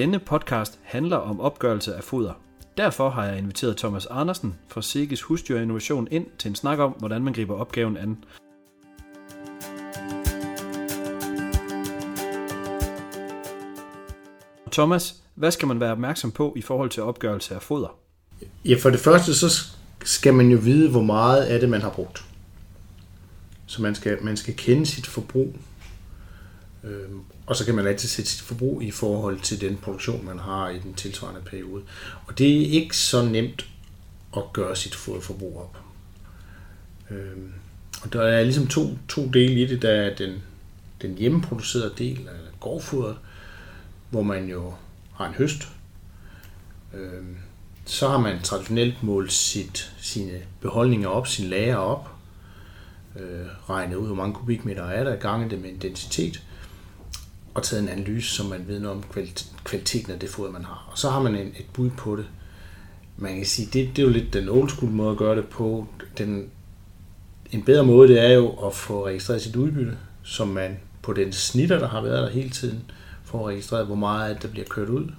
Denne podcast handler om opgørelse af foder. Derfor har jeg inviteret Thomas Andersen fra Sikkes Husdyr Innovation ind til en snak om, hvordan man griber opgaven an. Thomas, hvad skal man være opmærksom på i forhold til opgørelse af foder? Ja, for det første, så skal man jo vide, hvor meget af det, man har brugt. Så man skal, man skal kende sit forbrug. Øhm, og så kan man altid sætte sit forbrug i forhold til den produktion, man har i den tilsvarende periode. Og det er ikke så nemt at gøre sit forbrug op. Øhm, og der er ligesom to, to dele i det. Der er den, den hjemmeproducerede del eller gårdfodret, hvor man jo har en høst. Øhm, så har man traditionelt målt sit, sine beholdninger op, sin lager op, øh, regnet ud, hvor mange kubikmeter er der, gange det med intensitet, og taget en analyse, som man ved noget om kvaliteten af det foder, man har. Og så har man en, et bud på det. Man kan sige, det, det er jo lidt den old school måde at gøre det på. Den, en bedre måde, det er jo at få registreret sit udbytte, som man på den snitter, der har været der hele tiden, får registreret, hvor meget der bliver kørt ud.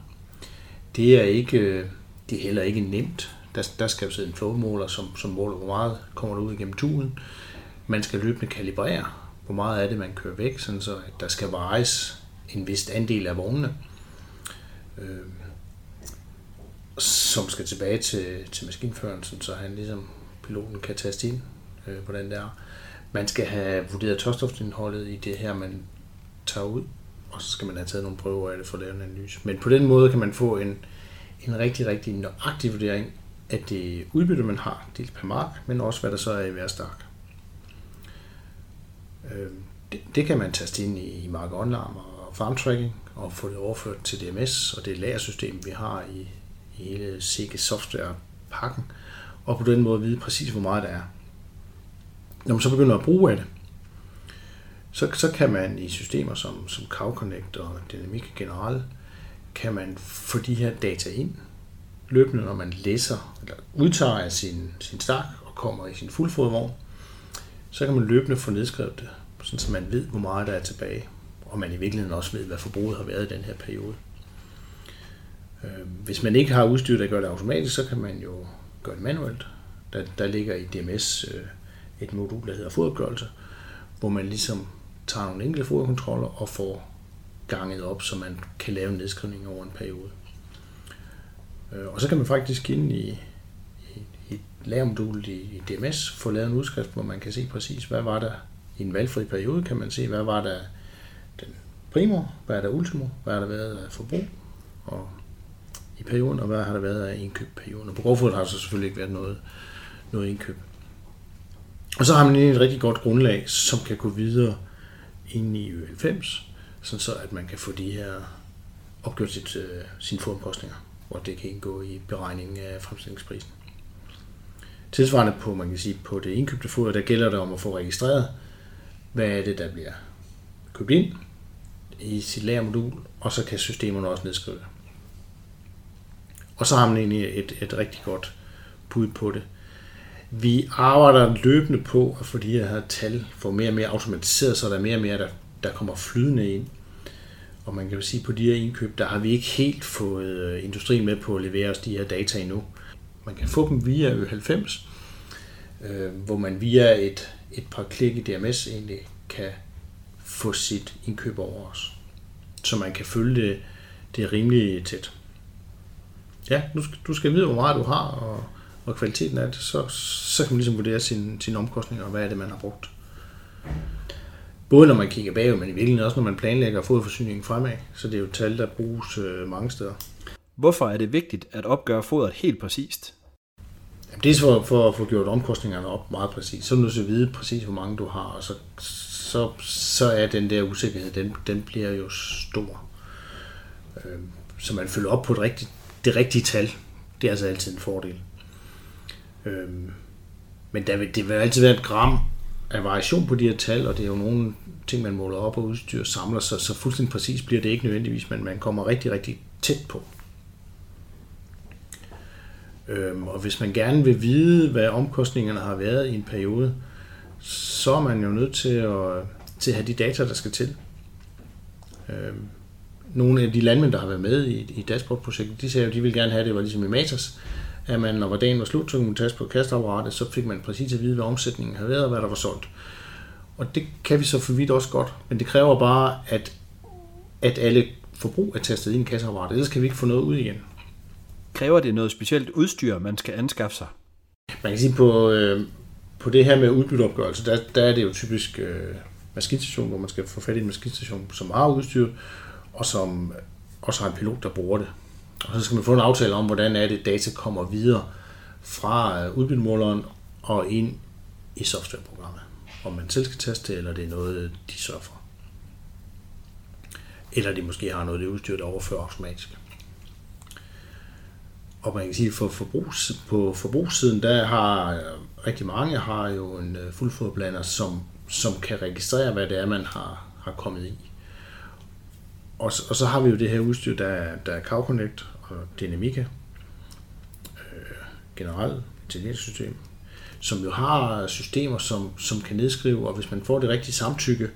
Det er ikke øh, det er heller ikke nemt. Der, der skal jo sidde en flowmåler, som, som måler, hvor meget kommer der ud igennem turen. Man skal løbende kalibrere, hvor meget af det, man kører væk, sådan så at der skal vejes en vist andel af vognene, øh, som skal tilbage til, til maskinføren, så han ligesom piloten kan taste ind øh, på den der. Man skal have vurderet tørstofindholdet i det her, man tager ud, og så skal man have taget nogle prøver af det for at lave en analyse. Men på den måde kan man få en, en rigtig, rigtig nøjagtig vurdering af det udbytte, man har, dels per mark, men også hvad der så er i hver stak. Øh, det, det kan man taste ind i Mark Online og Farm Tracking og få det overført til DMS og det lagersystem, vi har i, i hele Sikke software-pakken, og på den måde vide præcis, hvor meget der er. Når man så begynder at bruge af det, så, så kan man i systemer som, som Cow Connect og Dynamic General, kan man få de her data ind løbende, når man læser eller udtager af sin, sin stak og kommer i sin fuldfodvogn, så kan man løbende få nedskrevet det, så man ved, hvor meget der er tilbage, og man i virkeligheden også ved, hvad forbruget har været i den her periode. Øh, hvis man ikke har udstyr, der gør det automatisk, så kan man jo gøre det manuelt. Der, der ligger i DMS øh, et modul, der hedder fodopgørelse, hvor man ligesom tager nogle enkelte foderkontroller og får ganget op, så man kan lave en nedskrivning over en periode. Øh, og så kan man faktisk ind i, i, i lagermodulet i, i DMS få lavet en udskrift, hvor man kan se præcis, hvad var der i en valgfri periode, kan man se, hvad var der primo, hvad er der ultimo, hvad har der været af forbrug og i perioden, og hvad har der været af indkøb perioden. Og på Grovfod har der så selvfølgelig ikke været noget, noget indkøb. Og så har man et rigtig godt grundlag, som kan gå videre ind i Ø90, sådan så at man kan få de her opgjort sit, øh, sine foromkostninger, hvor det kan indgå i beregningen af fremstillingsprisen. Tilsvarende på, man kan sige, på det indkøbte foder, der gælder det om at få registreret, hvad er det, der bliver købt ind i sit lagermodul, og så kan systemerne også nedskrive det. Og så har man egentlig et, et rigtig godt bud på det. Vi arbejder løbende på at få de her tal for mere og mere automatiseret, så der er mere og mere, der der kommer flydende ind. Og man kan jo sige, at på de her indkøb, der har vi ikke helt fået øh, industrien med på at levere os de her data endnu. Man kan få dem via Ø90, øh, hvor man via et, et par klik i DMS egentlig kan få sit indkøb over os. Så man kan følge det, det rimelig tæt. Ja, du skal, du skal vide, hvor meget du har, og, og kvaliteten af det, så, så kan man ligesom vurdere sine, sin omkostninger, og hvad er det, man har brugt. Både når man kigger bagud, men i virkeligheden også når man planlægger foderforsyningen fremad. Så det er jo tal, der bruges øh, mange steder. Hvorfor er det vigtigt at opgøre fodret helt præcist? Jamen, det er for, for at få gjort omkostningerne op meget præcist. Så er du nødt til at vide præcis, hvor mange du har, og så, så, så er den der usikkerhed, den, den bliver jo stor. Øh, så man følger op på det rigtige, det rigtige tal. Det er altså altid en fordel. Øh, men der vil, det vil altid være et gram af variation på de her tal, og det er jo nogle ting, man måler op og udstyr samler, så, så fuldstændig præcis bliver det ikke nødvendigvis, men man kommer rigtig, rigtig tæt på. Øhm, og hvis man gerne vil vide, hvad omkostningerne har været i en periode, så er man jo nødt til at, til at have de data, der skal til. Øhm, nogle af de landmænd, der har været med i, i dashboard-projektet, de sagde at de ville gerne have, at det var ligesom i Matas, at man, når dagen var slut, så kunne man taste på kastapparatet, så fik man præcis at vide, hvad omsætningen havde været, og hvad der var solgt. Og det kan vi så for vidt også godt, men det kræver bare, at, at alle forbrug er tastet ind i kasseapparatet, ellers kan vi ikke få noget ud igen. Kræver det noget specielt udstyr, man skal anskaffe sig? Man kan sige, på, øh, på det her med udbytteopgørelse, der, der er det jo typisk øh, maskinstation, hvor man skal få fat i en maskinstation, som har udstyr, og som også har en pilot, der bruger det. Og så skal man få en aftale om, hvordan er det, data kommer videre fra øh, udbyttemåleren og ind i softwareprogrammet. Om man selv skal teste eller det er noget, de sørger for. Eller de måske har noget det udstyr, der overfører automatisk. Og man kan sige, for forbrugs, på forbrugssiden, der har øh, rigtig mange har jo en øh, fuldfodblander, som, som kan registrere, hvad det er, man har, har kommet i. Og, og så har vi jo det her udstyr, der, der er CowConnect og Dynamica, øh, generelt system som jo har systemer, som, som kan nedskrive, og hvis man får det rigtige samtykke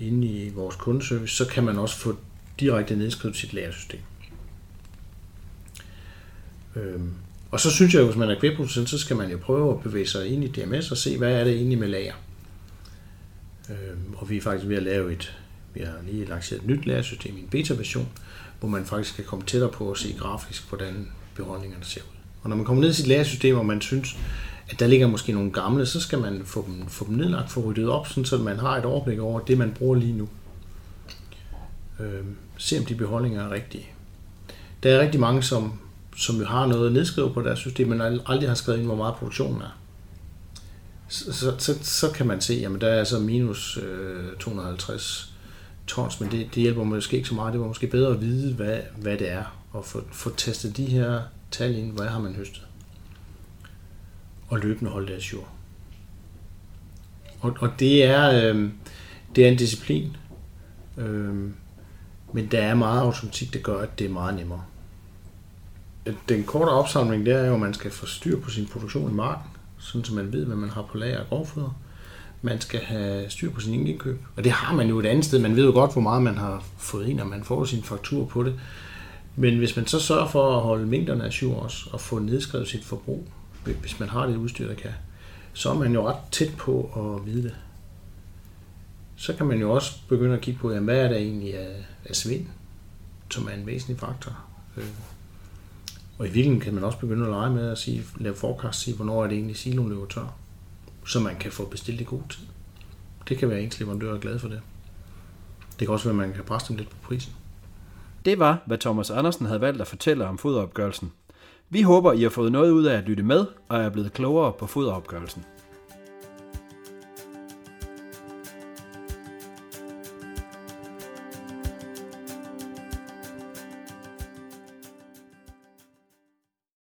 inde i vores kundeservice, så kan man også få direkte nedskrevet sit lagersystem. Øhm, og så synes jeg jo, hvis man er kvægproducent, så skal man jo prøve at bevæge sig ind i DMS og se, hvad er det egentlig med lager. Øhm, og vi er faktisk ved at lave et, vi har lige lanceret et nyt lagersystem i en beta-version, hvor man faktisk kan komme tættere på at se grafisk, hvordan beholdningerne ser ud. Og når man kommer ned i sit lagersystem, og man synes, at der ligger måske nogle gamle, så skal man få dem, få dem nedlagt, få ryddet op, sådan, så man har et overblik over det, man bruger lige nu. Øh, se om de beholdninger er rigtige. Der er rigtig mange, som, som jo har noget nedskrevet på deres system, men aldrig har skrevet ind, hvor meget produktionen er. Så, så, så, så kan man se, at der er altså minus øh, 250 tons, men det, det hjælper måske ikke så meget. Det var måske bedre at vide, hvad, hvad det er, og få, få testet de her tal ind, hvad har man høstet. Og løbende holde deres jord. Og, og det er øh, det er en disciplin, øh, men der er meget automatik, der gør, at det er meget nemmere. Den korte opsamling, det er jo, at man skal få styr på sin produktion i marken, sådan så man ved, hvad man har på lager af grovfoder man skal have styr på sin indkøb. Og det har man jo et andet sted. Man ved jo godt, hvor meget man har fået ind, og man får sin faktur på det. Men hvis man så sørger for at holde mængderne af syv også, og få nedskrevet sit forbrug, hvis man har det udstyr, der kan, så er man jo ret tæt på at vide det. Så kan man jo også begynde at kigge på, jamen, hvad er der egentlig af, af svind, som er en væsentlig faktor. Øh, og i virkeligheden kan man også begynde at lege med at sige, lave forecast, sige, hvornår er det egentlig siloen løber tør så man kan få bestilt i god tid. Det kan være ens leverandør er glad for det. Det kan også være, at man kan presse dem lidt på prisen. Det var, hvad Thomas Andersen havde valgt at fortælle om foderopgørelsen. Vi håber, I har fået noget ud af at lytte med og er blevet klogere på foderopgørelsen.